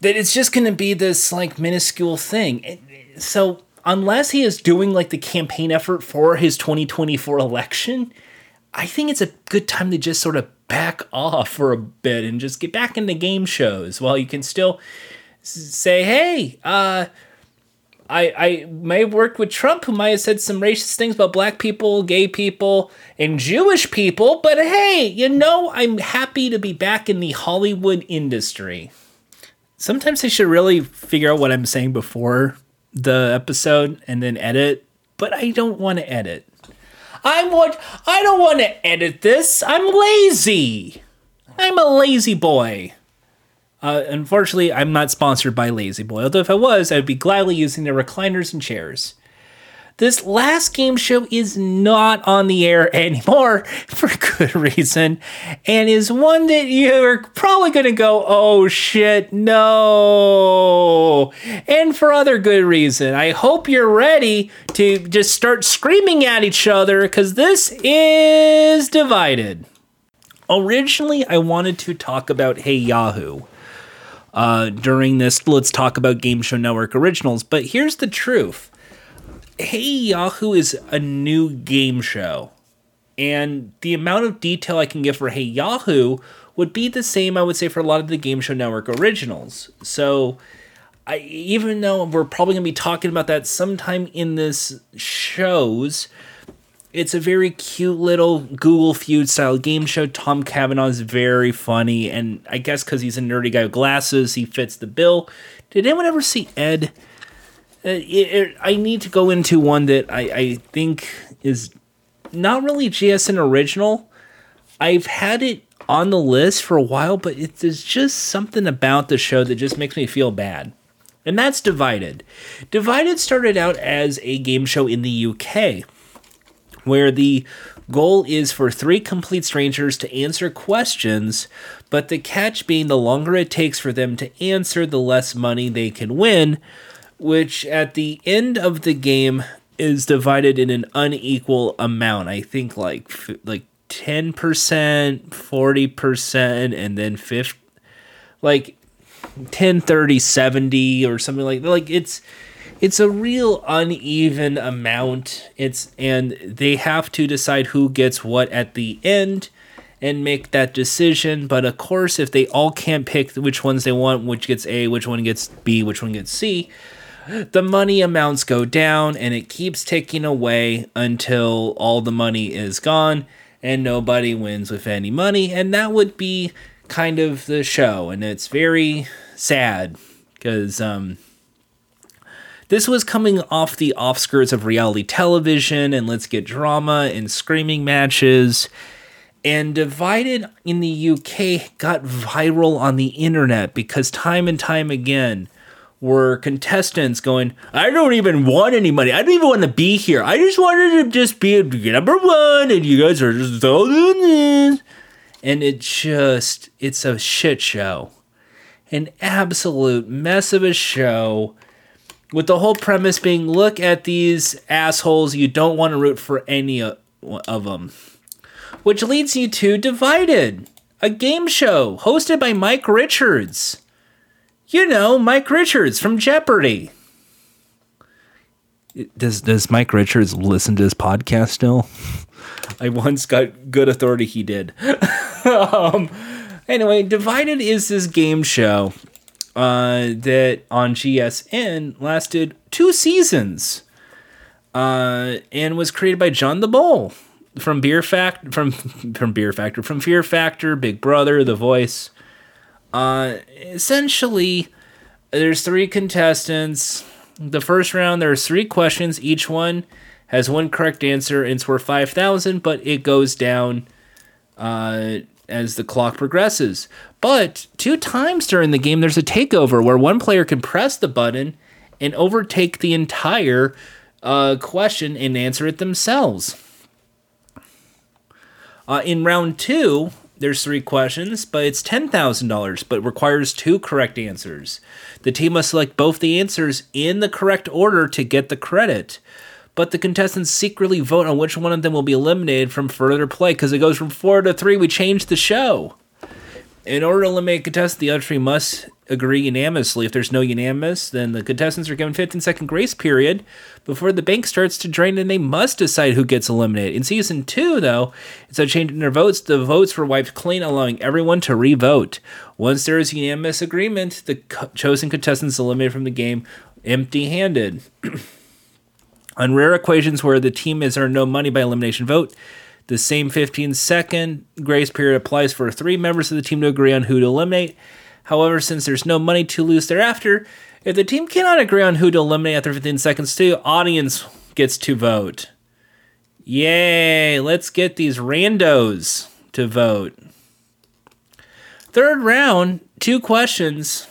That it's just going to be this like minuscule thing. So unless he is doing like the campaign effort for his 2024 election, I think it's a good time to just sort of back off for a bit and just get back into game shows while you can still say, hey, uh, I, I may have worked with Trump, who might have said some racist things about black people, gay people, and Jewish people, but hey, you know, I'm happy to be back in the Hollywood industry. Sometimes I should really figure out what I'm saying before the episode and then edit, but I don't want to edit. I want I don't want to edit this. I'm lazy. I'm a lazy boy. Uh, unfortunately, I'm not sponsored by La-Z-Boy, although if I was, I'd be gladly using their recliners and chairs. This last game show is not on the air anymore for good reason, and is one that you're probably going to go, oh shit, no. And for other good reason. I hope you're ready to just start screaming at each other because this is divided. Originally, I wanted to talk about Hey Yahoo. Uh, during this, let's talk about Game Show Network originals. But here's the truth Hey Yahoo is a new game show. And the amount of detail I can give for Hey Yahoo would be the same, I would say, for a lot of the Game Show Network originals. So, I, even though we're probably going to be talking about that sometime in this shows, it's a very cute little Google Feud style game show. Tom Cavanagh is very funny, and I guess because he's a nerdy guy with glasses, he fits the bill. Did anyone ever see Ed? Uh, it, it, I need to go into one that I, I think is not really GSN original. I've had it on the list for a while, but it, there's just something about the show that just makes me feel bad. And that's Divided. Divided started out as a game show in the UK, where the goal is for three complete strangers to answer questions, but the catch being the longer it takes for them to answer, the less money they can win which at the end of the game is divided in an unequal amount. I think like like 10%, 40% and then 50 like 10 30 70 or something like that. Like it's it's a real uneven amount. It's and they have to decide who gets what at the end and make that decision. But of course, if they all can't pick which ones they want, which gets A, which one gets B, which one gets C, the money amounts go down and it keeps ticking away until all the money is gone and nobody wins with any money. And that would be kind of the show. And it's very sad because um, this was coming off the offskirts of reality television and let's get drama and screaming matches. And Divided in the UK got viral on the internet because time and time again, were contestants going, I don't even want any money. I don't even want to be here. I just wanted to just be number one, and you guys are just doing this. And it just, it's a shit show. An absolute mess of a show. With the whole premise being look at these assholes, you don't want to root for any of them. Which leads you to Divided, a game show hosted by Mike Richards you know, Mike Richards from Jeopardy. Does does Mike Richards listen to this podcast still? I once got good authority he did. um, anyway, Divided is this game show uh, that on GSN lasted two seasons uh, and was created by John de Mol from Beer Fact from from Beer Factor from Fear Factor, Big Brother, The Voice. Uh, essentially, there's three contestants. The first round, there's three questions. Each one has one correct answer, and it's worth five thousand. But it goes down uh, as the clock progresses. But two times during the game, there's a takeover where one player can press the button and overtake the entire uh, question and answer it themselves. Uh, in round two, there's three questions, but it's $10,000, but requires two correct answers. The team must select both the answers in the correct order to get the credit. But the contestants secretly vote on which one of them will be eliminated from further play because it goes from four to three. We changed the show. In order to eliminate a contestant, the other three must agree unanimously. If there's no unanimous, then the contestants are given 15 second grace period before the bank starts to drain and they must decide who gets eliminated. In season two, though, instead of changing their votes, the votes were wiped clean, allowing everyone to re-vote. Once there is unanimous agreement, the co- chosen contestants eliminated from the game empty-handed. On rare occasions where the team has earned no money by elimination vote, the same 15 second grace period applies for three members of the team to agree on who to eliminate. However, since there's no money to lose thereafter, if the team cannot agree on who to eliminate after 15 seconds, the audience gets to vote. Yay, let's get these randos to vote. Third round, two questions.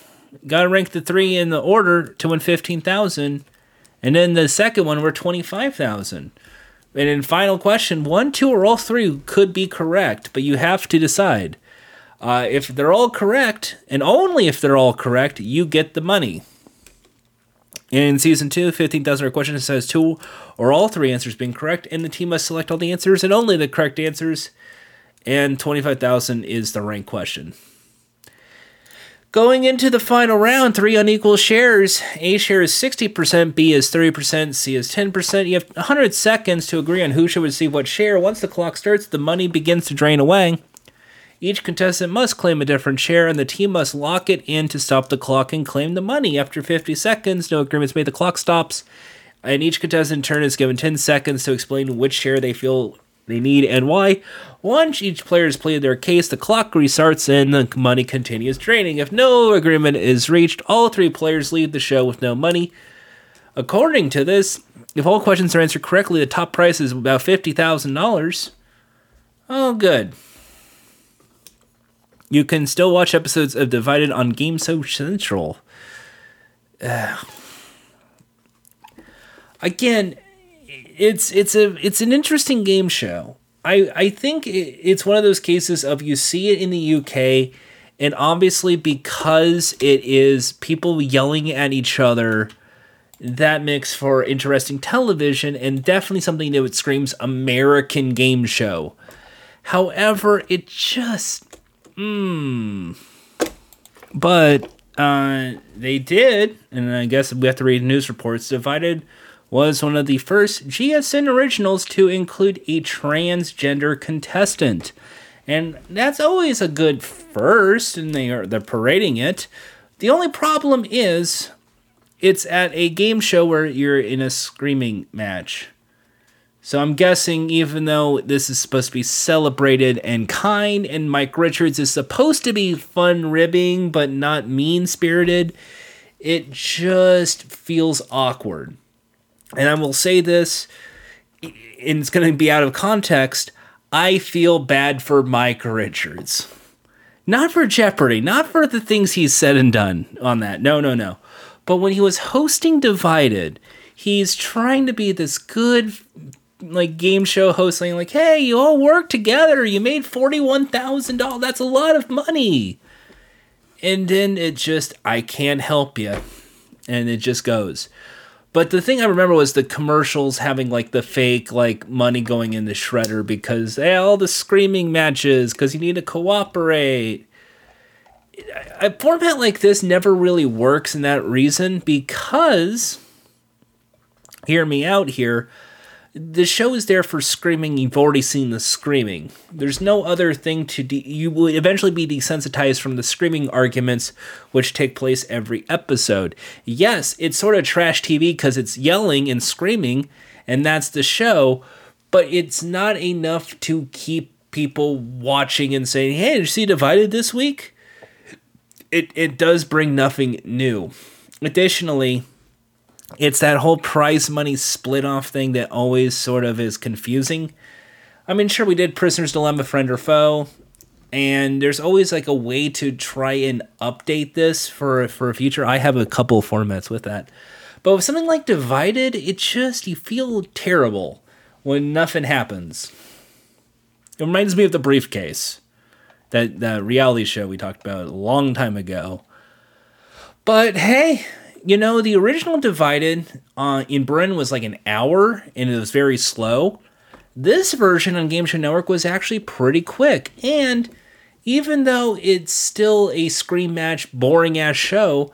Got to rank the three in the order to win 15,000. And then the second one, we're 25,000. And in final question, one, two, or all three could be correct, but you have to decide. Uh, if they're all correct, and only if they're all correct, you get the money. In season two, 15,000 question says two or all three answers being correct, and the team must select all the answers and only the correct answers. And 25,000 is the rank question. Going into the final round, three unequal shares. A share is 60%, B is 30%, C is 10%. You have 100 seconds to agree on who should receive what share. Once the clock starts, the money begins to drain away. Each contestant must claim a different share, and the team must lock it in to stop the clock and claim the money. After 50 seconds, no agreements made, the clock stops, and each contestant in turn is given 10 seconds to explain which share they feel they need and why. Once each player has played their case, the clock restarts and the money continues draining. If no agreement is reached, all three players leave the show with no money. According to this, if all questions are answered correctly, the top prize is about $50,000. Oh, good. You can still watch episodes of Divided on Game Show Central. Uh, again, it's it's a it's an interesting game show. I I think it's one of those cases of you see it in the UK, and obviously because it is people yelling at each other, that makes for interesting television and definitely something that screams American game show. However, it just, mm, but uh, they did, and I guess we have to read news reports. Divided was one of the first GSN originals to include a transgender contestant. And that's always a good first, and they are they're parading it. The only problem is it's at a game show where you're in a screaming match. So I'm guessing even though this is supposed to be celebrated and kind, and Mike Richards is supposed to be fun ribbing but not mean spirited, it just feels awkward and I will say this, and it's going to be out of context. I feel bad for Mike Richards. Not for Jeopardy, not for the things he's said and done on that. No, no, no. But when he was hosting Divided, he's trying to be this good like game show host saying like, "Hey, you all work together. You made $41,000. That's a lot of money." And then it just I can't help you. And it just goes. But the thing I remember was the commercials having like the fake like money going in the shredder because hey, all the screaming matches because you need to cooperate. A format like this never really works in that reason because hear me out here. The show is there for screaming. You've already seen the screaming. There's no other thing to. De- you will eventually be desensitized from the screaming arguments, which take place every episode. Yes, it's sort of trash TV because it's yelling and screaming, and that's the show. But it's not enough to keep people watching and saying, "Hey, did you see Divided this week?" It it does bring nothing new. Additionally, it's that whole prize money split off thing that always sort of is confusing. I mean, sure, we did Prisoner's Dilemma, Friend or Foe, and there's always like a way to try and update this for for a future. I have a couple formats with that, but with something like Divided, it just you feel terrible when nothing happens. It reminds me of the briefcase, that that reality show we talked about a long time ago. But hey, you know, the original Divided uh, in Britain was like an hour and it was very slow. This version on Game Show Network was actually pretty quick. And even though it's still a scream match, boring ass show,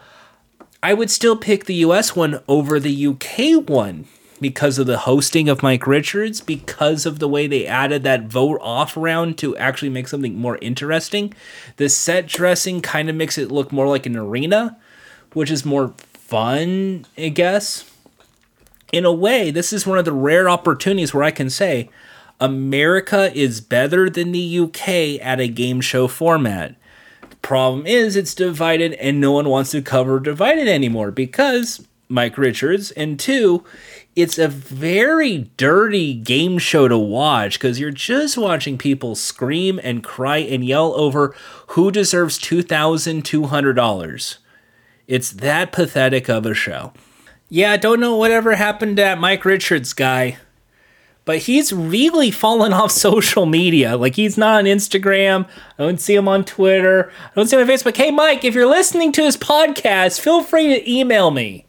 I would still pick the US one over the UK one because of the hosting of Mike Richards, because of the way they added that vote off round to actually make something more interesting. The set dressing kind of makes it look more like an arena, which is more fun, I guess. In a way, this is one of the rare opportunities where I can say America is better than the UK at a game show format. The problem is it's divided and no one wants to cover divided anymore because Mike Richards and two, it's a very dirty game show to watch because you're just watching people scream and cry and yell over who deserves $2,200. It's that pathetic of a show. Yeah, I don't know whatever happened to that Mike Richards guy, but he's really fallen off social media. Like he's not on Instagram. I don't see him on Twitter. I don't see him on Facebook. Hey Mike, if you're listening to his podcast, feel free to email me.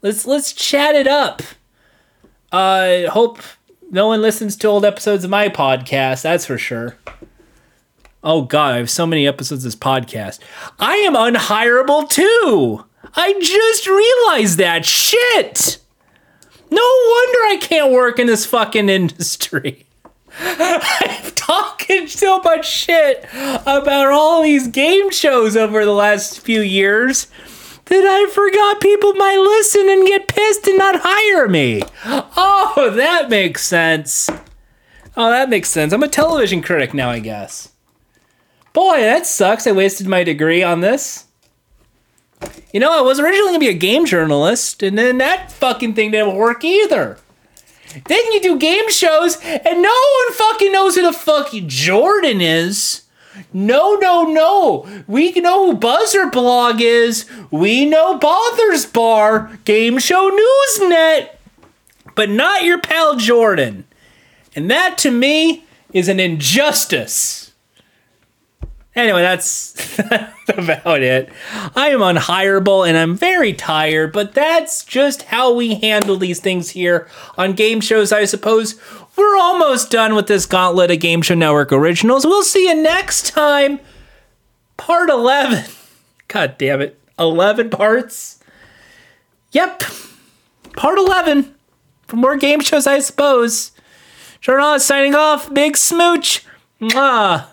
Let's let's chat it up. I uh, hope no one listens to old episodes of my podcast, that's for sure. Oh god, I have so many episodes of this podcast. I am unhireable too. I just realized that shit. No wonder I can't work in this fucking industry. I'm talking so much shit about all these game shows over the last few years that I forgot people might listen and get pissed and not hire me. Oh, that makes sense. Oh, that makes sense. I'm a television critic now, I guess. Boy, that sucks. I wasted my degree on this. You know, I was originally gonna be a game journalist, and then that fucking thing didn't work either. Then you do game shows, and no one fucking knows who the fuck Jordan is. No, no, no. We know who Buzzer Blog is. We know Bothers Bar, Game Show Newsnet, but not your pal Jordan. And that to me is an injustice. Anyway, that's, about it. I am unhireable and I'm very tired, but that's just how we handle these things here on game shows, I suppose. We're almost done with this gauntlet of Game Show Network originals. We'll see you next time. Part 11. God damn it. 11 parts? Yep. Part 11. For more game shows, I suppose. Journalist signing off. Big smooch. Mwah.